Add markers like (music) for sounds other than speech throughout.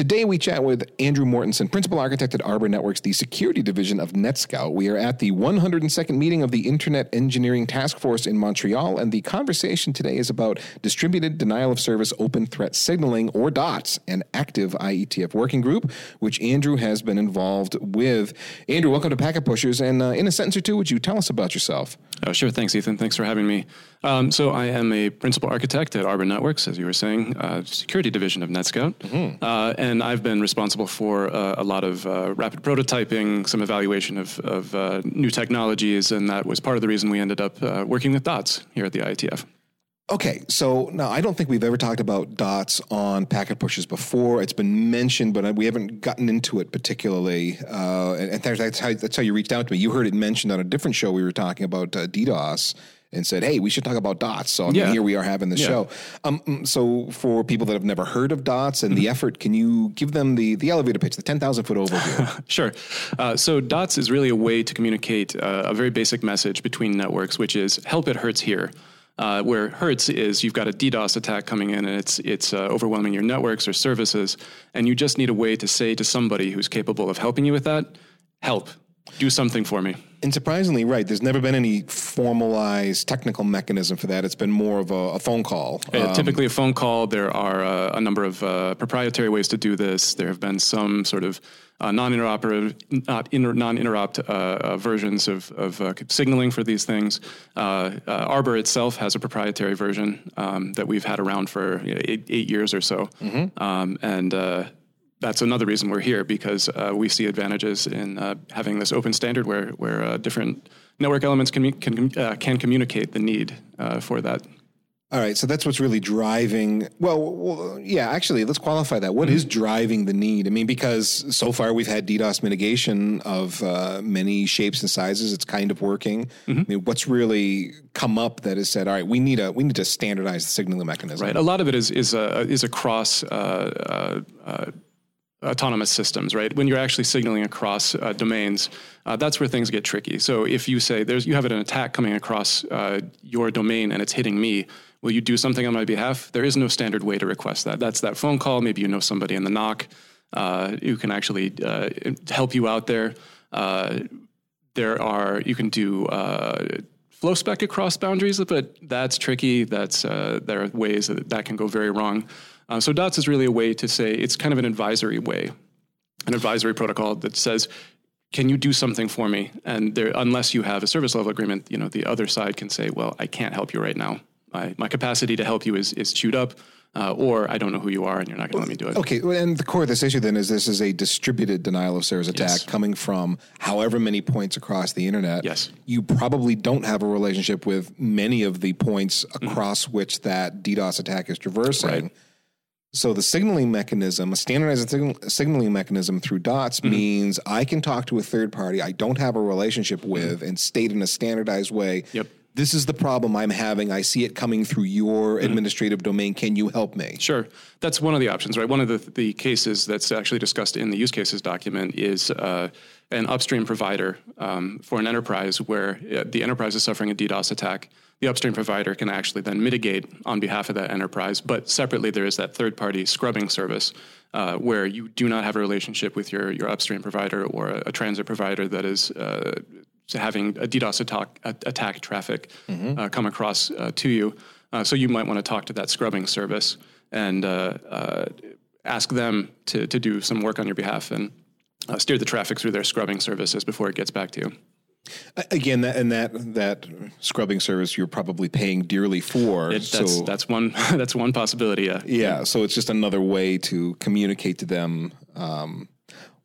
Today we chat with Andrew Mortensen, Principal Architect at Arbor Networks, the security division of NetScout. We are at the 102nd meeting of the Internet Engineering Task Force in Montreal, and the conversation today is about distributed denial of service open threat signaling, or DOTS, an active IETF working group, which Andrew has been involved with. Andrew, welcome to Packet Pushers, and uh, in a sentence or two, would you tell us about yourself? Oh, sure. Thanks, Ethan. Thanks for having me. Um, so I am a principal architect at Arbor Networks, as you were saying, uh, security division of NetScout. Mm-hmm. Uh, and I've been responsible for uh, a lot of uh, rapid prototyping, some evaluation of, of uh, new technologies, and that was part of the reason we ended up uh, working with DOTS here at the IETF. Okay, so now I don't think we've ever talked about dots on Packet Pushers before. It's been mentioned, but we haven't gotten into it particularly. Uh, and that's how, that's how you reached out to me. You heard it mentioned on a different show. We were talking about uh, DDoS and said, "Hey, we should talk about dots." So I mean, yeah. here we are having the yeah. show. Um, mm, so for people that have never heard of dots and mm-hmm. the effort, can you give them the the elevator pitch, the ten thousand foot overview? (laughs) sure. Uh, so dots is really a way to communicate uh, a very basic message between networks, which is "Help! It hurts here." Uh, where hurts is you've got a DDoS attack coming in and it's it's uh, overwhelming your networks or services, and you just need a way to say to somebody who's capable of helping you with that, help, do something for me. And surprisingly, right, there's never been any formalized technical mechanism for that. It's been more of a, a phone call. Uh, um, typically, a phone call. There are uh, a number of uh, proprietary ways to do this. There have been some sort of uh, non-interoperative, not inter, non-interrupt uh, uh, versions of, of uh, signaling for these things. Uh, uh, Arbor itself has a proprietary version um, that we've had around for you know, eight, eight, years or so, mm-hmm. um, and that's another reason we're here because uh, we see advantages in uh, having this open standard where where uh, different network elements can can can communicate the need for that. All right, so that's what's really driving. Well, well yeah, actually, let's qualify that. What mm-hmm. is driving the need? I mean, because so far we've had DDoS mitigation of uh, many shapes and sizes. It's kind of working. Mm-hmm. I mean, what's really come up that has said, all right, we need a we need to standardize the signaling mechanism. Right. A lot of it is is a is across. Autonomous systems, right? When you're actually signaling across uh, domains, uh, that's where things get tricky. So if you say there's you have an attack coming across uh, your domain and it's hitting me, Will you do something on my behalf? There is no standard way to request that. That's that phone call. Maybe you know somebody in the NOC uh, who can actually uh, help you out there. Uh, there are you can do flow spec across boundaries, but that's tricky. That's there are ways that that can go very wrong. Uh, so DOTS is really a way to say it's kind of an advisory way, an advisory protocol that says can you do something for me? And there, unless you have a service level agreement, you know, the other side can say, well, I can't help you right now my, my capacity to help you is, is chewed up. Uh, or I don't know who you are and you're not going to let me do it. Okay, and the core of this issue then is this is a distributed denial of service attack yes. coming from however many points across the internet. Yes. You probably don't have a relationship with many of the points across mm-hmm. which that DDoS attack is traversing. Right. So the signaling mechanism, a standardized signaling mechanism through DOTS mm-hmm. means I can talk to a third party I don't have a relationship with mm-hmm. and state in a standardized way. Yep this is the problem I'm having. I see it coming through your mm-hmm. administrative domain. Can you help me? Sure. That's one of the options, right? One of the, the cases that's actually discussed in the use cases document is uh, an upstream provider um, for an enterprise where uh, the enterprise is suffering a DDoS attack. The upstream provider can actually then mitigate on behalf of that enterprise. But separately, there is that third party scrubbing service uh, where you do not have a relationship with your, your upstream provider or a, a transit provider that is uh, having a DDoS attack, attack traffic mm-hmm. uh, come across uh, to you. Uh, so you might want to talk to that scrubbing service and uh, uh, ask them to, to do some work on your behalf and uh, steer the traffic through their scrubbing services before it gets back to you. Again, that, and that that scrubbing service you're probably paying dearly for. It, that's, so that's one (laughs) that's one possibility. Yeah. Yeah. So it's just another way to communicate to them. Um,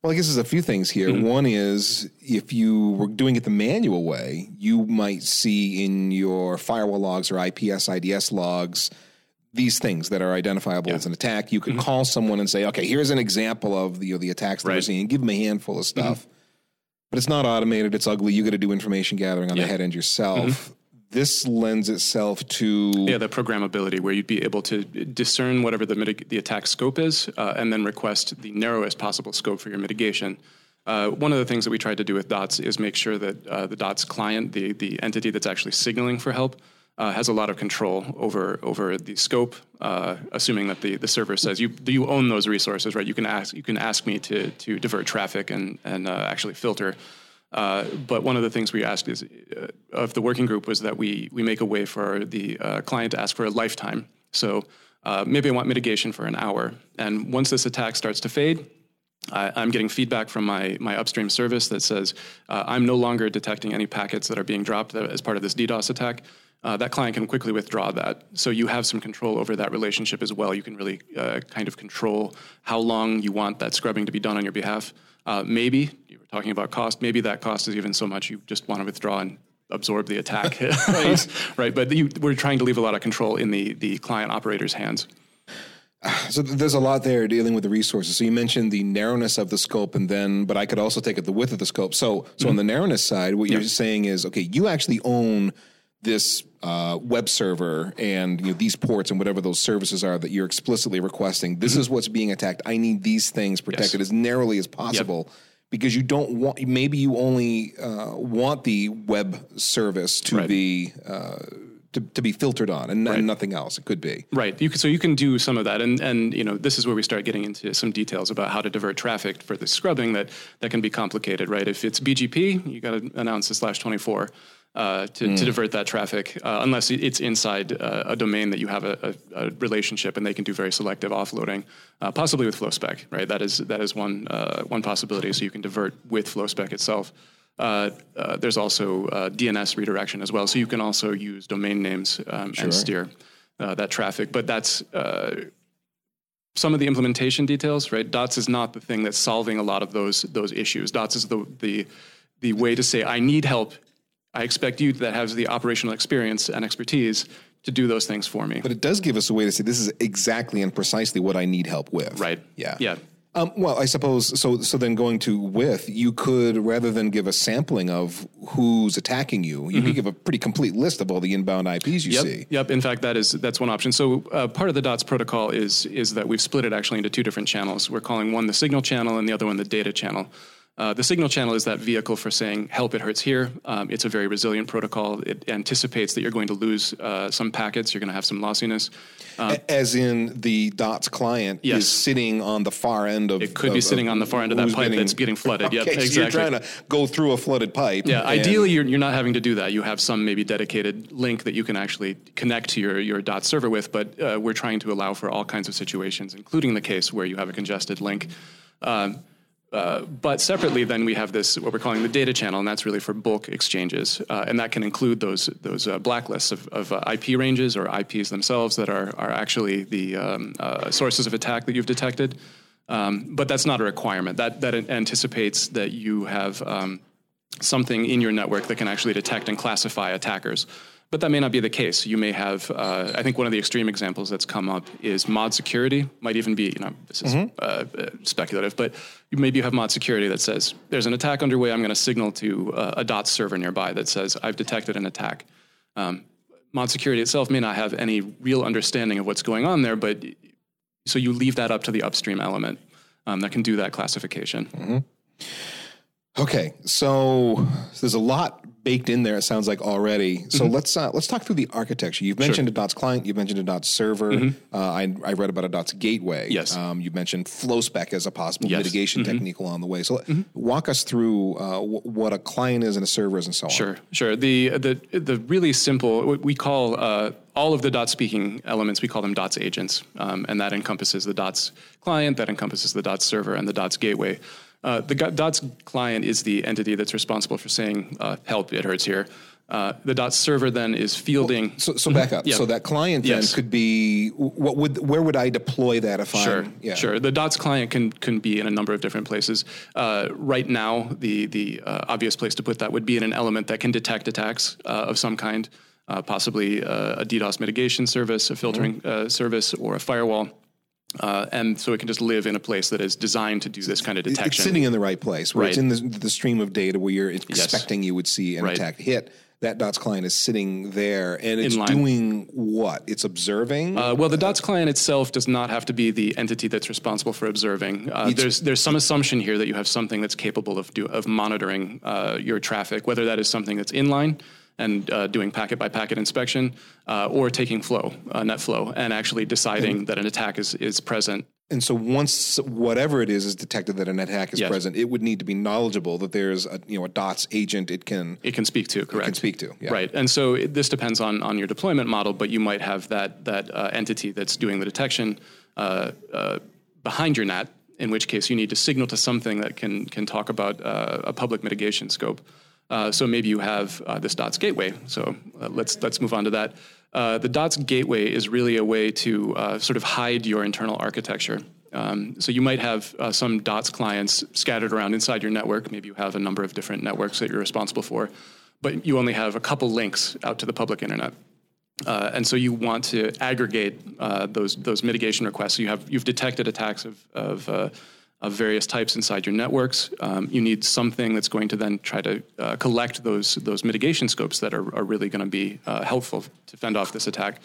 well, I guess there's a few things here. Mm-hmm. One is if you were doing it the manual way, you might see in your firewall logs or IPS IDS logs these things that are identifiable yeah. as an attack. You could mm-hmm. call someone and say, "Okay, here's an example of the you know, the attacks that right. we're seeing." Give them a handful of stuff. Mm-hmm. But it's not automated. It's ugly. You got to do information gathering on yeah. the head end yourself. Mm-hmm this lends itself to yeah the programmability where you'd be able to discern whatever the mitig- the attack scope is uh, and then request the narrowest possible scope for your mitigation uh, one of the things that we tried to do with dots is make sure that uh, the dots client the the entity that's actually signaling for help uh, has a lot of control over over the scope, uh, assuming that the, the server says you you own those resources, right? You can ask you can ask me to to divert traffic and and uh, actually filter. Uh, but one of the things we asked is uh, of the working group was that we we make a way for the uh, client to ask for a lifetime. So maybe I want mitigation for an hour, and once this attack starts to fade, I, am getting feedback from my, my upstream service that says uh, I'm no longer detecting any packets that are being dropped as part of this DDoS attack uh, that client can quickly withdraw that. So you have some control over that relationship as well. You can really uh, kind of control how long you want that scrubbing to be done on your behalf. Uh, maybe you were talking about cost. Maybe that cost is even so much you just want to withdraw and absorb the attack, (laughs) right? right. But you, we're trying to leave a lot of control in the the client operator's hands. So there's a lot there dealing with the resources. So you mentioned the narrowness of the scope, and then, but I could also take it the width of the scope. So, so mm-hmm. on the narrowness side, what yeah. you're saying is, okay, you actually own this uh, web server and you know, these ports and whatever those services are that you're explicitly requesting. This mm-hmm. is what's being attacked. I need these things protected yes. as narrowly as possible. Yep. Because you don't want, maybe you only uh, want the web service to right. be uh, to, to, be filtered on, and, right. and, nothing else. It could be right. You can, so you can do some of that, and and you know this is where we start getting into some details about how to divert traffic for the scrubbing that that can be complicated, right? If it's BGP, you got to announce the slash twenty four uh, to, mm. to, divert that traffic, uh, unless it's inside uh, a domain that you have a, a, a, relationship, and they can do very selective offloading, uh, possibly with FlowSpec. Right, that is that is one uh, one possibility. So you can divert with FlowSpec itself. Uh, there's also DNS redirection as well, so you can also use domain names um, sure. and steer that traffic. But that's some of the implementation details. Right, Dots is not the thing that's solving a lot of those those issues. Dots is the the the way to say I need help I expect you that has the operational experience and expertise to do those things for me. But it does give us a way to say this is exactly and precisely what I need help with. Right. Yeah. Yeah. Um, well, I suppose so. So then, going to with you could rather than give a sampling of who's attacking you, you mm-hmm. could give a pretty complete list of all the inbound IPs you yep, see. Yep. In fact, that is that's one option. So uh, part of the DOTS protocol is is that we've split it actually into two different channels. We're calling one the signal channel and the other one the data channel. Uh, the signal channel is that vehicle for saying, help, it hurts here. Um, it's a very resilient protocol. It anticipates that you're going to lose uh, some packets, you're going to have some lossiness. Um, As in the DOTS client yes. is sitting on the far end of It could of, be sitting on the far end of that pipe getting, that's getting flooded. (laughs) Okay, yep, so exactly. you're trying to go through a flooded pipe. Yeah, ideally you're, you're not having to do that. You have some maybe dedicated link that you can actually connect to your, your DOTS server with, but uh, we're trying to allow for all kinds of situations, including the case where you have a congested link. Um, uh, but separately, then we have this what we're calling the data channel, and that's really for bulk exchanges, uh, and that can include those those uh, blacklists of, of uh, IP ranges or IPs themselves that are are actually the um, uh, sources of attack that you've detected. Um, but that's not a requirement. That that anticipates that you have um, something in your network that can actually detect and classify attackers. But that may not be the case. You may have, uh, I think one of the extreme examples that's come up is mod security. Might even be, you know, this is mm-hmm. uh, speculative, but you maybe you have mod security that says there's an attack underway. I'm going to signal to uh, a DOT server nearby that says I've detected an attack. Um, mod security itself may not have any real understanding of what's going on there, but so you leave that up to the upstream element um, that can do that classification. Mm-hmm. Okay, so there's a lot baked in there. It sounds like already. So mm-hmm. let's uh, let's talk through the architecture. You've mentioned sure. a Dots client. You've mentioned a Dots server. Mm-hmm. Uh, I, I, read about a Dots gateway. Yes. Um, you mentioned FlowSpec as a possible yes. mitigation mm-hmm. technique along the way. So mm-hmm. walk us through uh, w- what a client is and a server is and so on. Sure, sure. The the the really simple what we call uh, all of the dot speaking elements, we call them dots agents. Um, and that encompasses the dots client, that encompasses the dots server, and the dots gateway. Uh, the DOTS client is the entity that's responsible for saying, uh, help, it hurts here. Uh, the DOTS server then is fielding. Well, so, so back up. Yeah. So that client then yes. could be what would where would I deploy that if sure, I'm yeah. sure. The DOTS client can can be in a number of different places. Uh, right now, the the uh, obvious place to put that would be in an element that can detect attacks uh, of some kind, possibly a DDoS mitigation service, a filtering mm-hmm. service, or a firewall. Uh, and so it can just live in a place that is designed to do this kind of detection. It's sitting in the right place, where right. it's in the, the, stream of data where you're expecting yes. you would see an right. attack hit. That DOTS client is sitting there, and it's doing what? It's observing. Uh, well, the DOTS client itself does not have to be the entity that's responsible for observing. Uh, there's there's some assumption here that you have something that's capable of do, of monitoring uh, your traffic, whether that is something that's inline and uh, doing packet by packet inspection, uh, or taking flow, uh, net flow, and actually deciding that an attack is, is present. And so once whatever it is is detected that an attack is Yes. present, it would need to be knowledgeable that there's a you know a DOTS agent it can It can speak to, correct? It can speak to. Yeah. Right, and so it, this depends on on your deployment model, but you might have that that uh, entity that's doing the detection uh, uh, behind your NAT. In which case, you need to signal to something that can can talk about uh, a public mitigation scope. Uh, so maybe you have uh, this DOTS gateway. So uh, let's let's move on to that. Uh, the DOTS gateway is really a way to uh, sort of hide your internal architecture. Um, so you might have some DOTS clients scattered around inside your network. Maybe you have a number of different networks that you're responsible for, but you only have a couple links out to the public internet. And so you want to aggregate those those mitigation requests. So you have you've detected attacks of of, of various types inside your networks. Um, you need something that's going to then try to uh, collect those those mitigation scopes that are, are really going to be uh, helpful to fend off this attack.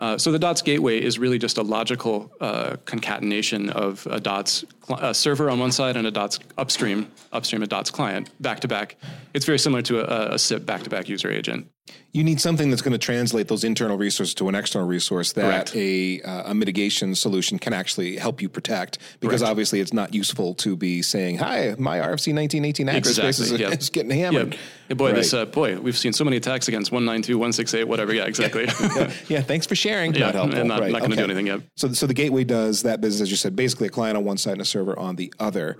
Uh, so the DOTS gateway is really just a logical uh, concatenation of a DOTS cl- uh, server on one side and a DOTS upstream, upstream a DOTS client, back to back. It's very similar to a, a SIP back to back user agent. You need something that's going to translate those internal resources to an external resource that Correct. a, uh, a mitigation solution can actually help you protect. Because Correct. obviously, it's not useful to be saying, "Hi, my RFC nineteen eighteen address space is, Exactly, yeah. is getting hammered." Yeah, Yeah, boy, this uh, boy, we've seen so many attacks against 192, 168, whatever. Yeah, exactly. Yeah, yeah, thanks for sharing. not helpful. and not, right. not going to do anything yet. So, so the gateway does that business, as you said, basically a client on one side and a server on the other.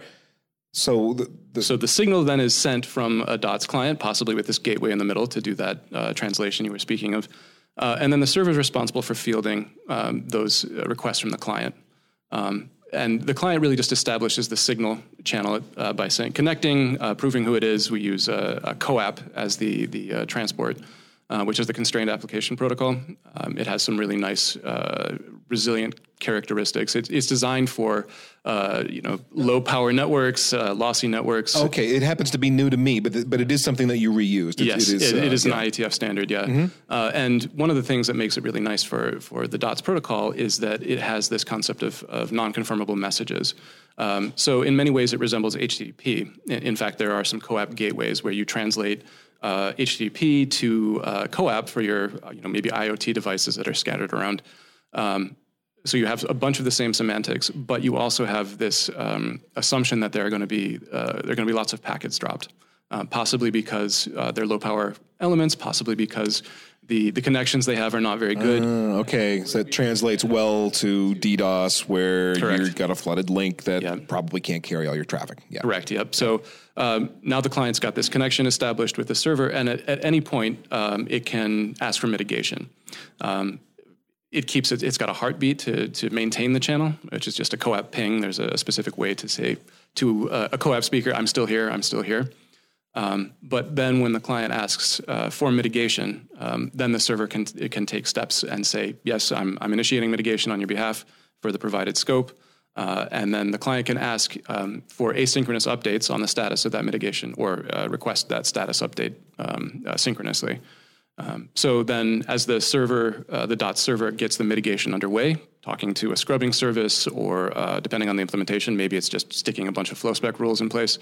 So the, the So the signal then is sent from a DOTS client, possibly with this gateway in the middle to do that uh, translation you were speaking of. Uh, and then the server is responsible for fielding um, those uh, requests from the client. Um, and the client really just establishes the signal channel uh, by saying connecting, uh, proving who it is. We use a, a COAP as the the uh, transport, uh, which is the constrained application protocol. Um, it has some really nice, uh, resilient characteristics. It, it's designed for uh, you know low power networks, uh, lossy networks. okay, it happens to be new to me, but but it is something that you reused. It, Yes, it is. it, it uh, is yeah. Mm-hmm. an IETF standard, yeah. Uh, and one of the things that makes it really nice for, for the DOTS protocol is that it has this concept of, of non-confirmable messages. Um, so in many ways, it resembles HTTP. In, in fact, there are some CoAP gateways where you translate uh, HTTP to uh, CoAP for your, uh, you know, maybe IoT devices that are scattered around. Um, so you have a bunch of the same semantics, but you also have this um, assumption that there are going to be uh, there are going to be lots of packets dropped, uh, possibly because uh, they're low power elements, possibly because the the connections they have are not very good. Uh, okay, so it translates well to DDoS, where you've got a flooded link that Yeah. probably can't carry all your traffic. Yeah, Correct. Yep. So um, now the client's got this connection established with the server, and at, at any point um, it can ask for mitigation. Um, it keeps it. It's got a heartbeat to to maintain the channel, which is just a CoAP ping. There's a specific way to say to uh, a CoAP speaker, "I'm still here. I'm still here." Um, but then when the client asks uh, for mitigation, um, then the server can can take steps and say, "Yes, I'm I'm initiating mitigation on your behalf for the provided scope." Uh, and then the client can ask um, for asynchronous updates on the status of that mitigation or uh, request that status update um, uh, synchronously. Um, so then, as the server, uh, the DOT server gets the mitigation underway, talking to a scrubbing service, or uh, depending on the implementation, maybe it's just sticking a bunch of flow spec rules in place.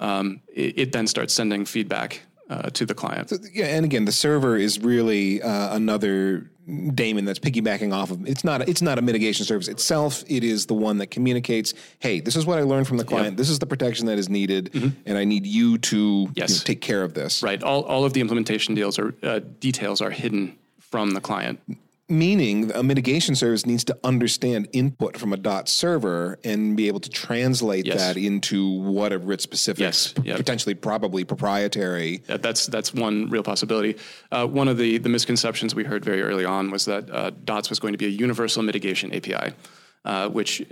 Um, it, it then starts sending feedback uh, to the client. yeah. And again, the server is really uh, another daemon that's piggybacking off of. It's not. It's not a mitigation service itself. It is the one that communicates. Hey, this is what I learned from the client. This is the protection that is needed, and I need you to you know, take care of this. Right. All, all of the implementation deals are uh, details are hidden from the client. Meaning, a mitigation service needs to understand input from a dot server and be able to translate Yes. that into whatever its specific, Yes, yeah. potentially, probably proprietary. That- That's that's one real possibility. Uh, one of the the misconceptions we heard very early on was that uh, DOTS was going to be a universal mitigation API, uh, which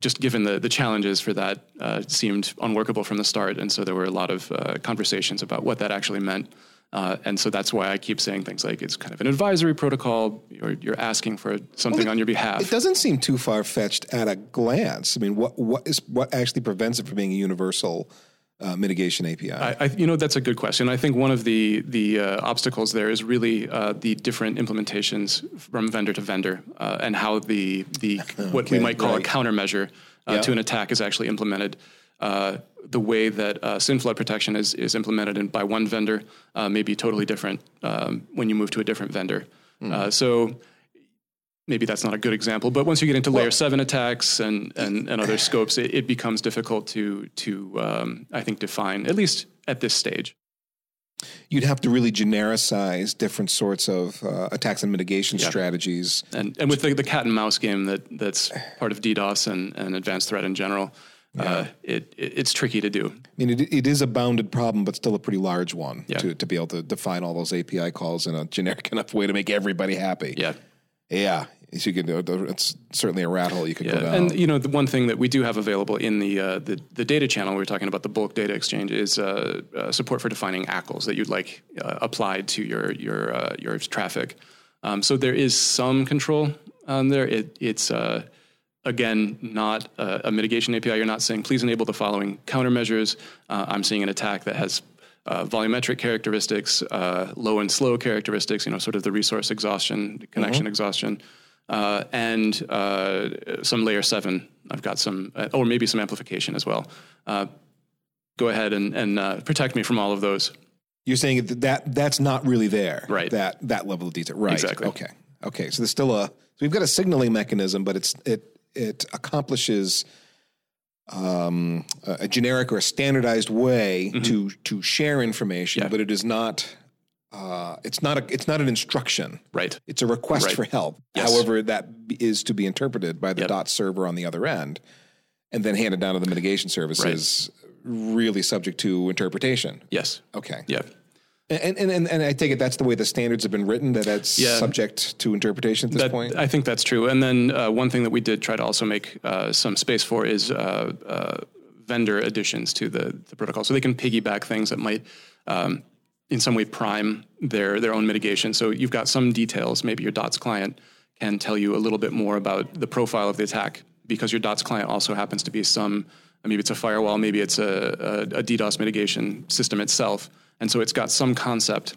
just given the the challenges for that uh, seemed unworkable from the start, and so there were a lot of uh, conversations about what that actually meant. Uh, and so that's why I keep saying things like it's kind of an advisory protocol. You're, you're asking for something on your behalf. It doesn't seem too far fetched at a glance. I mean, what what is what actually prevents it from being a universal uh, mitigation API? I, I, you know, that's a good question. I think one of the the uh, obstacles there is really uh, the different implementations from vendor to vendor, uh, and how the the (laughs) what we might call right. a countermeasure uh, Yeah. to an attack is actually implemented. Uh, the way that uh, SYN flood protection is, is implemented in, by one vendor uh, may be totally different um, when you move to a different vendor. Mm. so maybe that's not a good example, but once you get into layer seven attacks and, and, and other scopes, it, it, becomes difficult to, to um, I think, define, at least at this stage. You'd have to really genericize different sorts of uh, attacks and mitigation yeah. strategies. And, and with the, the cat and mouse game that, that's part of DDoS and, and advanced threat in general, yeah. uh, it, it, it's tricky to do. I mean, it, it is a bounded problem, but still a pretty large one yeah. to, to be able to define all those API calls in a generic (laughs) enough way to make everybody happy. Yeah. Yeah, So you can. It's certainly a rat hole you could yeah. go down. And you know, the one thing that we do have available in the uh, the, the, data channel we are talking about the bulk data exchange is uh, uh, support for defining ACLs that you'd like uh, applied to your your uh, your traffic. Um, so there is some control on there. It, it's uh, again not a, a, mitigation API. You're not saying please enable the following countermeasures. I'm seeing an attack that has uh, volumetric characteristics, uh, low and slow characteristics, you know, sort of the resource exhaustion, connection mm-hmm. exhaustion, uh, and uh, some layer seven. I've got some, uh, or maybe some amplification as well. Uh, go ahead and, and protect me from all of those. You're saying that, that that's not really there, right? That that level of detail, right? Exactly. Okay. Okay. So there's still a so we've got a signaling mechanism, but it's it it accomplishes um, a generic or a standardized way mm-hmm. to to share information, yeah. but it is not. Uh, it's not a. It's not an instruction. Right. It's a request right. for help. Yes. However, that is to be interpreted by the yep. dot server on the other end, and then handed down to the mitigation services. Right. Really subject to interpretation. Yes. Okay. Yeah. And, and, and, and, I take it that's the way the standards have been written, that that's yeah. subject to interpretation at this that, point? I think that's true. And then uh, one thing that we did try to also make uh, some space for is uh, uh vendor additions to the, the protocol. So they can piggyback things that might um, in some way prime their, their own mitigation. So you've got some details, maybe your DOTS client can tell you a little bit more about the profile of the attack because your DOTS client also happens to be some, maybe it's a firewall, maybe it's a, a, a DDoS mitigation system itself and so it's got some concept.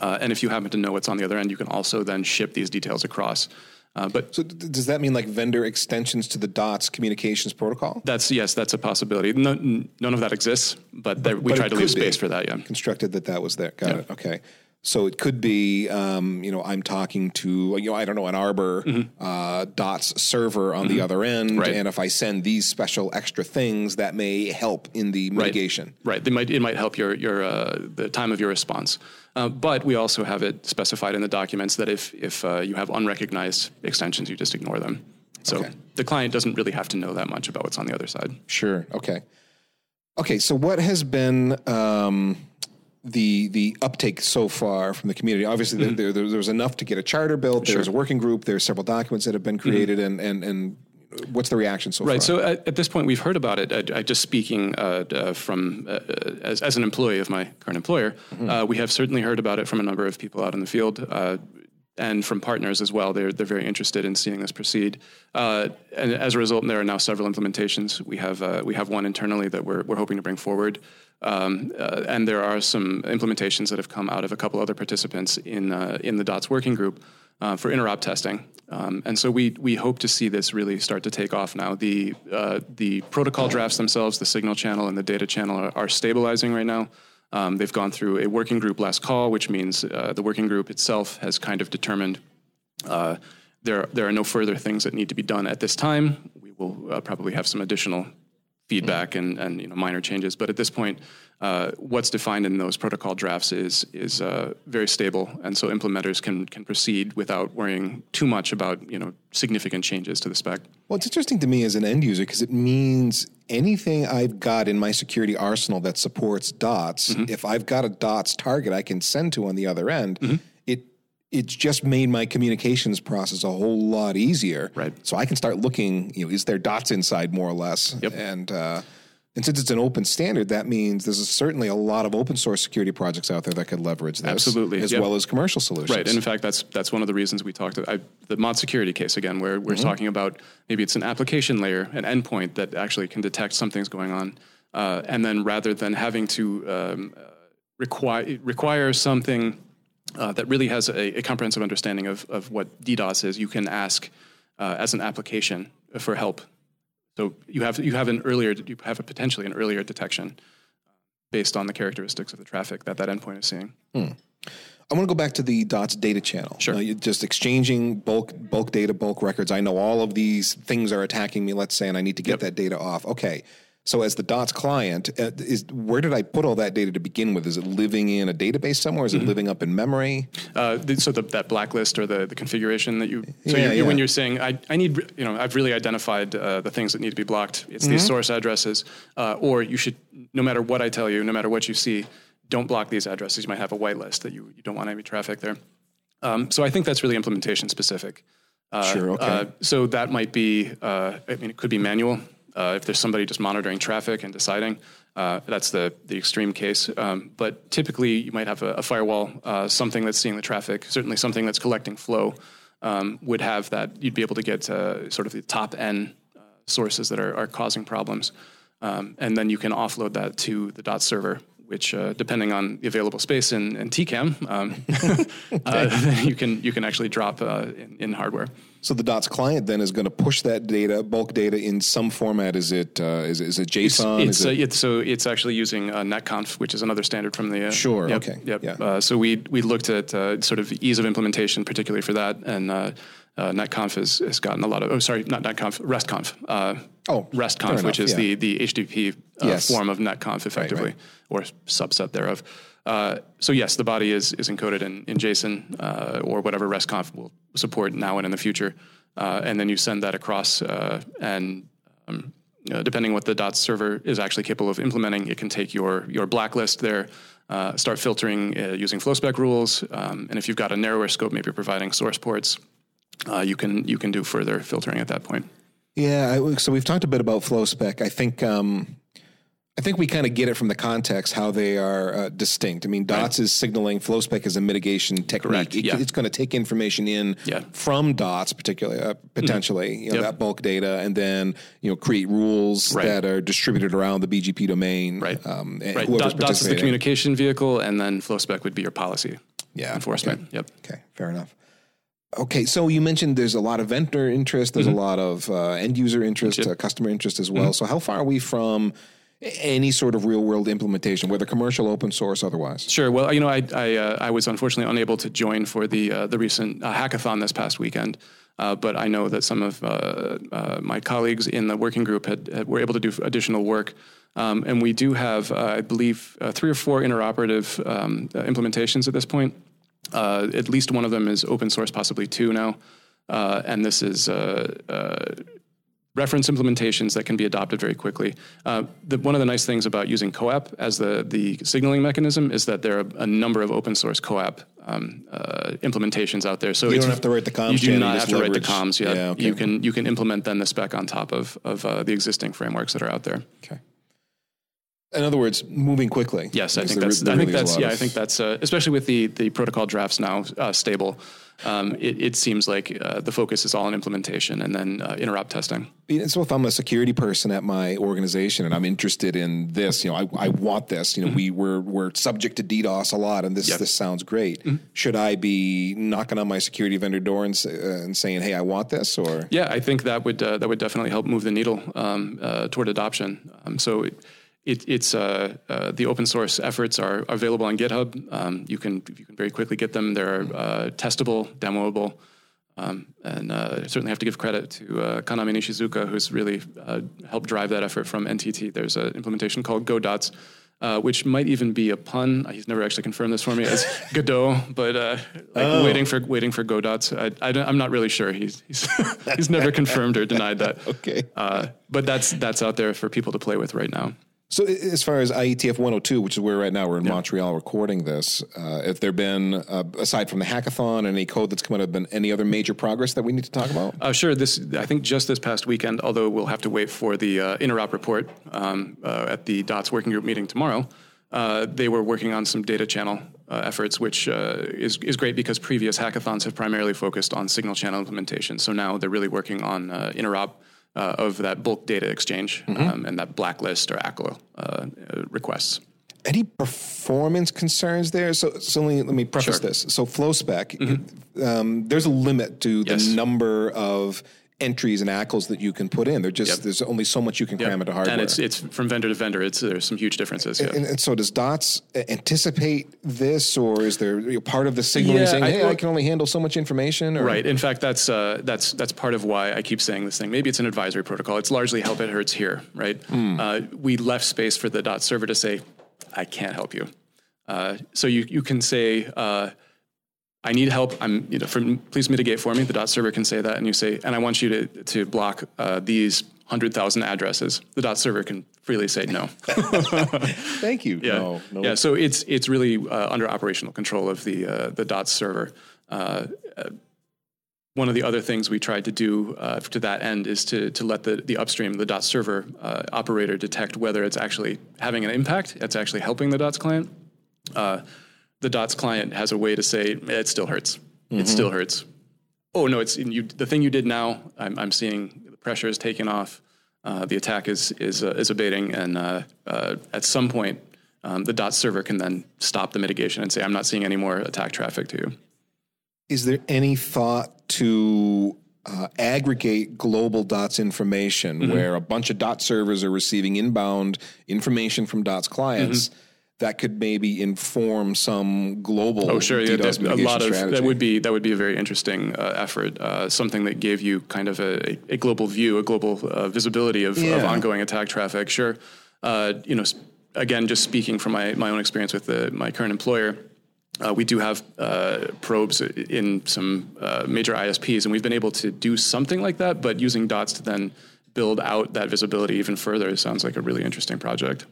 Uh, and if you happen to know what's on the other end, you can also then ship these details across. Uh, but so does that mean like vendor extensions to the DOTS communications protocol? That's yes, that's a possibility. No, none of that exists, but, there, we tried to leave space for that. Yeah, constructed that that was there. Got yeah. it. Okay. So it could be, um, you know, I'm talking to, you know, I don't know, an Arbor mm-hmm. uh, DOTS server on mm-hmm. the other end, right. and if I send these special extra things, that may help in the mitigation. Right. right. They might it might help your your uh, the time of your response. Uh, but we also have it specified in the documents that if if uh, you have unrecognized extensions, you just ignore them. So okay. the client doesn't really have to know that much about what's on the other side. Sure. Okay. Okay. So what has been um, the the uptake so far from the community. Obviously, mm-hmm. there, there, there, was enough to get a charter built. Sure. There's a working group. There's several documents that have been mm-hmm. created, mm-hmm. and and and what's the reaction so right, far? Right. So at, at, this point, we've heard about it. I, I just speaking uh, uh, from uh, as, as an employee of my current employer, mm-hmm. Uh, we have certainly heard about it from a number of people out in the field. Uh, and from partners as well, they're they're very interested in seeing this proceed. Uh, and as a result, there are now several implementations. We have we have one internally that we're we're hoping to bring forward. Um, uh, and there are some implementations that have come out of a couple other participants in uh, in the DOTS working group uh, for interop testing. Um, and so we we hope to see this really start to take off now. The uh, the protocol drafts themselves, the signal channel and the data channel are, are stabilizing right now. Um, they've gone through a working group last call, which means uh, the working group itself has kind of determined uh, there there are no further things that need to be done at this time. We will probably have some additional feedback and, and you know, minor changes. But at this point, uh, what's defined in those protocol drafts is is uh, very stable, and so implementers can can proceed without worrying too much about you know significant changes to the spec. Well, it's interesting to me as an end user because it means anything I've got in my security arsenal that supports DOTS, mm-hmm. if I've got a DOTS target I can send to on the other end. Mm-hmm it's just made my communications process a whole lot easier. Right. So I can start looking, you know, is there dots inside more or less? Yep. And uh, and since it's an open standard, that means there's certainly a lot of open source security projects out there that could leverage this, absolutely, as yep. well as commercial solutions. Right, and in fact, that's that's one of the reasons we talked about the mod security case again, where we're mm-hmm. talking about maybe it's an application layer, an endpoint that actually can detect something's going on, uh, and then rather than having to um, uh, require require something uh, that really has a, a, comprehensive understanding of, of what DDoS is, you can ask uh, as an application for help So you have you have an earlier you have a potentially an earlier detection based on the characteristics of the traffic that that endpoint is seeing. I want to go back to the DOTS data channel. Sure. You're just exchanging bulk bulk data, bulk records. I know all of these things are attacking me. Let's say, and I need to get Yep. that data off. Okay. So as the DOTS client, uh, is where did I put all that data to begin with? Is it living in a database somewhere? Is Mm-hmm. it living up in memory? Uh, so the, that blacklist or the, the configuration that you so Yeah, you you when you're saying I, I need you know I've really identified uh, the things that need to be blocked. It's Mm-hmm. these source addresses, uh, or you should no matter what I tell you, no matter what you see, don't block these addresses. You might have a whitelist that you, you don't want any traffic there. Um, so I think that's really implementation specific. Uh, Sure, okay. uh, so that might be, uh, I mean, it could be manual. Uh, if there's somebody just monitoring traffic and deciding, uh, that's the, the extreme case. Um, but typically, you might have a, a firewall, uh, something that's seeing the traffic, certainly something that's collecting flow, um, would have that. You'd be able to get uh, sort of the top N uh, sources that are, are causing problems. Um, and then you can offload that to the DOT server, which, uh, depending on the available space in, in TCAM, um, (laughs) uh, (laughs) you can you can actually drop uh, in, in hardware. So the DOTS client then is going to push that data, bulk data, in some format. Is it uh, is, is it JSON? It's, uh, it, it's so it's actually using uh, NetConf, which is another standard from the. Uh, Sure, Yep, okay, Yep. yeah. Uh, so we we looked at uh, sort of ease of implementation, particularly for that, and uh, NetConf has, has gotten a lot of. Oh, sorry, not NetConf, RESTConf. Uh, Oh, RESTConf, fair which is yeah. the the HTTP uh, Yes. form of NetConf, effectively, right. or subset thereof. Uh, so yes, the body is is encoded in, in JSON uh, or whatever RESTConf will support now and in the future, uh, and then you send that across uh, and um, depending what the dot server is actually capable of implementing, it can take your your blacklist there, uh, start filtering uh, using FlowSpec rules, um, and if you've got a narrower scope, maybe providing source ports, uh, you can you can do further filtering at that point. Yeah, I, so we've talked a bit about FlowSpec. I think um, I think we kind of get it from the context how they are uh, distinct. I mean, DOTS is signaling, FlowSpec is a mitigation technique. Correct, It- yeah. It's going to take information in Yeah. from DOTS, particularly uh, potentially, you know, Yep. that bulk data, and then you know create rules Right. that are distributed around the BGP domain. Right. Um, and Right. Dot, DOTS is the communication vehicle, and then FlowSpec would be your policy Yeah, enforcement. okay. Yep. Okay, fair enough. Okay, so you mentioned there's a lot of vendor interest, there's a lot of uh, end user interest, uh, customer interest as well. So, how far are we from any sort of real world implementation, whether commercial, open source, otherwise? Sure. Well, you know, I I, uh, I was unfortunately unable to join for the uh, the recent uh, hackathon this past weekend, uh, but I know that some of uh, uh, my colleagues in the working group had, had were able to do additional work, um, and we do have, uh, I believe, uh, three or four interoperative um, uh, implementations at this point. Uh, at least one of them is open source, possibly two now, uh, and this is. Uh, uh, reference implementations that can be adopted very quickly. Uh, the, one of the nice things about using CoAP as the, the signaling mechanism is that there are a number of open source CoAP um, uh, implementations out there. So You don't have to write the comms You do not have to write the comms. Yeah, Yeah, okay. you can you can implement then the spec on top of of uh, the existing frameworks that are out there. Okay. In other words, moving quickly. Yes, I think that's. there I think really that's. Yeah, I think that's. Uh, especially with the the protocol drafts now uh, stable, um, it, it seems like uh, the focus is all on implementation and then uh, interop testing. And so if I'm a security person at my organization and I'm interested in this, you know, I, I want this, you know, we we're, we're subject to DDoS a lot and this, Yep. this sounds great. Should I be knocking on my security vendor door and, uh, and saying, Hey, I want this or? Yeah, I think that would uh, that would definitely help move the needle um, uh, toward adoption. Um, so it, it, it's uh, uh, the open source efforts are available on GitHub. Um, you can you can very quickly get them. They're uh, testable, demoable, um, and uh, I certainly have to give credit to uh, Kaname Nishizuka, who's really uh, helped drive that effort from NTT. There's an implementation called GoDots. Uh, which might even be a pun. He's never actually confirmed this for me as (laughs) Godot, but uh, like waiting for waiting for Godots. I, I I'm not really sure. He's he's, (laughs) he's never confirmed or denied that. (laughs) Okay. Uh, but that's that's out there for people to play with right now. So, as far as IETF 102, which is where right now we're in Montreal recording this, uh, if there been, uh, aside from the hackathon and any code that's come out, have been any other major progress that we need to talk about? Uh, sure. This I think just this past weekend, although we'll have to wait for the uh, interop report um, uh, at the DOTS working group meeting tomorrow. Uh, they were working on some data channel uh, efforts, which uh, is is great because previous hackathons have primarily focused on signal channel implementation. So now they're really working on uh, interop. Uh, of that bulk data exchange um, and that blacklist or ACLA uh, uh, requests. Any performance concerns there? So, so let me, let me preface Sure. this. So, FlowSpec, um, there's a limit to the number of entries and ACLs that you can put in. They're just Yep. there's only so much you can cram into hardware. and it's it's from vendor to vendor. It's there's some huge differences. Yeah. and, and so does Dots anticipate this, or is there part of the signaling Yeah, saying, I- "Hey, I, well- can only handle so much information"? Or, Right. In fact, that's uh, that's that's part of why I keep saying this thing. Maybe it's an advisory protocol. It's largely help it hurts here, right? Uh, we left space for the dot server to say, "I can't help you." Uh, so you you can say, uh, "I need help. I'm you know, from, please mitigate for me." The dot server can say that, and you say, "And I want you to to block uh, these hundred thousand addresses." The dot server can freely say no. (laughs) Thank you. Yeah, No, no. yeah. So it's it's really uh, under operational control of the uh, the DOTS server. Uh, uh, one of the other things we tried to do uh, to that end is to to let the the upstream, the dot server uh, operator, detect whether it's actually having an impact. It's actually helping the DOTS client. The DOTS client has a way to say it still hurts. It still hurts. Oh no, it's you. The thing you did now, I'm, I'm seeing the pressure is taken off. Uh, the attack is is uh, is abating, and uh, uh, at some point, um, the DOT server can then stop the mitigation and say, "I'm not seeing any more attack traffic to you." Is there any thought to uh, aggregate global dots information Mm-hmm. where a bunch of dot servers are receiving inbound information from dots clients that could maybe inform some global. Oh, sure. Yeah, a lot of strategy? that would be that would be a very interesting uh, effort. Uh, something that gave you kind of a, a global view, a global uh, visibility of, of ongoing attack traffic. Sure. Uh, you know, again, just speaking from my my own experience with the, my current employer. Uh, we do have uh, probes in some uh, major ISPs, and we've been able to do something like that. But using dots to then build out that visibility even further sounds like a really interesting project.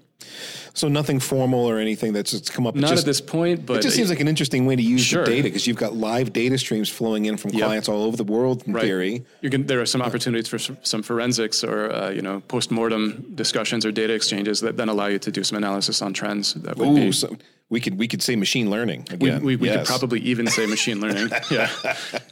So nothing formal or anything that's just come up. Not just, at this point, but It just seems like an interesting way to use Sure. the data because you've got live data streams flowing in from clients all over the world. In Right. theory, You can, there are some opportunities for some, forensics or uh, you know post-mortem discussions or data exchanges that then allow you to do some analysis on trends. That would Ooh, be. so we could we could say machine learning we, again. we, we yes. could probably even say machine learning. (laughs) yeah,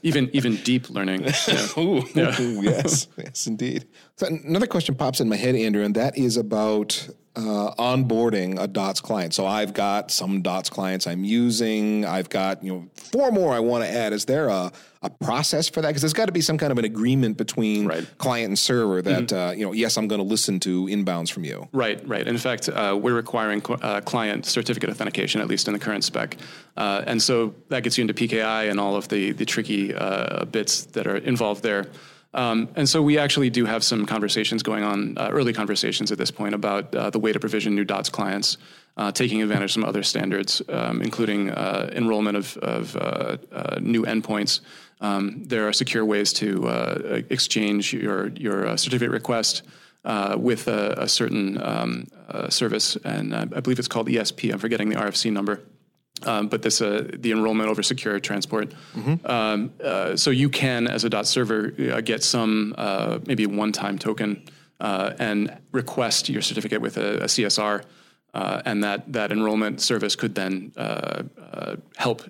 even even deep learning. (laughs) Yeah. Ooh, yes, yes, indeed. So another question pops in my head, Andrew, and that is about uh, onboarding a Dots client. So I've got some Dots clients I'm using. I've got you know four more I want to add. Is there a a process for that? Because there's got to be some kind of an agreement between Right. Mm-hmm. client and server that uh, you know, yes, I'm going to listen to inbounds from you. Right, right. In fact, uh, we're requiring uh, client certificate authentication, at least in the current spec. Uh, and so that gets you into PKI and all of the, the tricky uh, bits that are involved there. Um, and so we actually do have some conversations going on, uh, early conversations at this point, about uh, the way to provision new DOTS clients, uh, taking advantage of some other standards, um, including uh, enrollment of, of uh, uh, new endpoints. Um, there are secure ways to exchange your, your certificate request with a, a certain um, service, and I believe it's called ESP. I'm forgetting the RFC number. Um, but this uh, the enrollment over secure transport. Um, uh, so you can, as a dot server, uh, get some uh, maybe one-time token uh, and request your certificate with a, a CSR, uh, and that that enrollment service could then uh, uh, help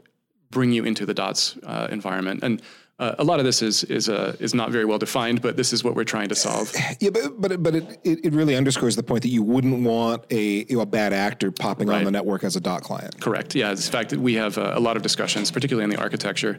bring you into the dots uh, environment. And uh, a lot of this is is uh, is not very well defined, but this is what we're trying to solve. Yeah, but but it- but it, it, really underscores the point that you wouldn't want a you know, a bad actor popping on the network as a dot client. Correct. Yeah. In fact, we have uh, a lot of discussions, particularly in the architecture,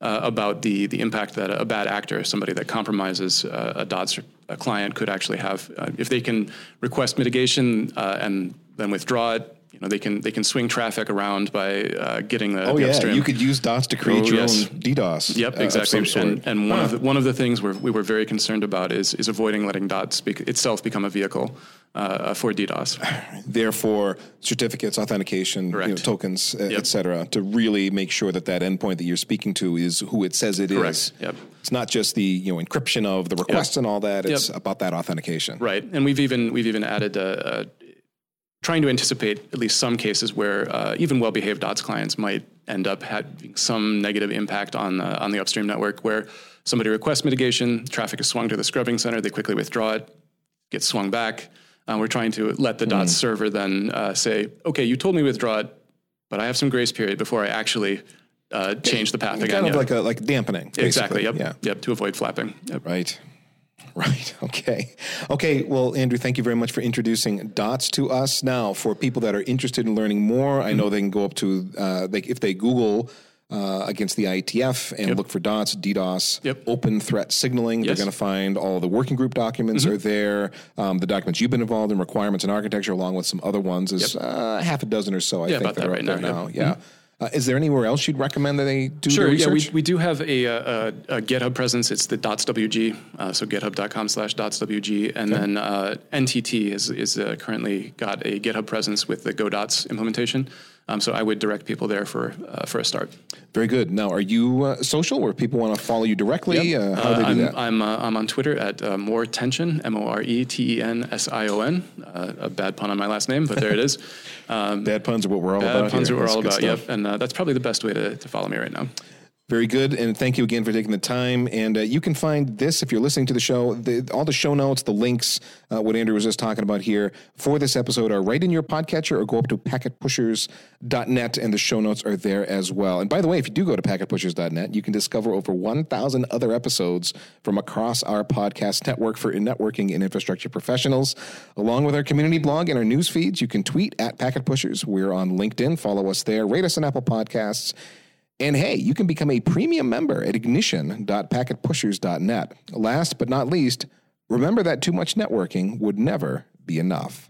uh, about the the impact that a bad actor, somebody that compromises uh, a dot a client, could actually have uh, if they can request mitigation uh, and then withdraw it. You know, they can they can swing traffic around by uh, getting the, Oh the yeah, upstream. you could use dots to create Oh, your yes. own DDoS. Yep, uh, exactly. And, and one of the one of the things we're, we were very concerned about is is avoiding letting DOTS bec- itself become a vehicle uh, for DDoS. (sighs) Therefore, certificates, authentication, you know, tokens, uh, Yep. et cetera, to really make sure that that endpoint that you're speaking to is who it says it is. Correct. Yep. It's not just the you know encryption of the request and all that. It's Yep. about that authentication. Right, and we've even we've even added uh, uh, trying to anticipate at least some cases where uh, even well-behaved DOTS clients might end up having some negative impact on uh, on the upstream network, where somebody requests mitigation, traffic is swung to the scrubbing center, they quickly withdraw it, gets swung back. Uh, we're trying to let the. DOTS server then uh, say, okay, you told me withdraw it, but I have some grace period before I actually uh, change the path again. Kind of Yeah. like a like dampening. exactly. Yep. Yeah. Yep. To avoid flapping. Yep. Right. (laughs) Right. Okay. Okay. Well, Andrew, thank you very much for introducing dots to us. Now, for people that are interested in learning more, I know they can go up to uh, they, if they Google uh, against the IETF and Yep. look for DOTS, DDoS, Yep. open threat signaling. Yes. They're going to find all the working group documents Mm-hmm. are there. Um, the documents you've been involved in, requirements and architecture, along with some other ones, is uh, half a dozen or so. I Yeah, think about that are right now, now. yeah. Mm-hmm. Uh, is there anywhere else you'd recommend that they do Sure. Yeah, we, we do have a, a, a GitHub presence. It's the dotswg, uh, so github.com slash dotswg. And then uh, NTT is, is uh, currently got a GitHub presence with the GoDots implementation. Um, so I would direct people there for uh, for a start. Very good. Now, are you uh, social where people want to follow you directly? Uh, how do they do I'm, that? I'm, uh, I'm on Twitter at uh, More Tension, M O R E T E N S I O N. Uh, bad pun on my last name, but there it is. Um, (laughs) Bad puns are what we're all bad about. puns here. are what we're That's all about. stuff. Yep, and uh, that's probably the best way to, to follow me right now. Very good, and thank you again for taking the time. And uh, you can find this if you're listening to the show. The, all the show notes, the links, uh, what Andrew was just talking about here for this episode are right in your podcatcher, or go up to packetpushers.net, and the show notes are there as well. And by the way, if you do go to packetpushers.net, you can discover over 1,000 other episodes from across our podcast network for networking and infrastructure professionals, along with our community blog and our news feeds. You can tweet at Packet Pushers. We're on LinkedIn. Follow us there. Rate us on Apple Podcasts. And hey, you can become a premium member at ignition.packetpushers.net. Last but not least, remember that too much networking would never be enough.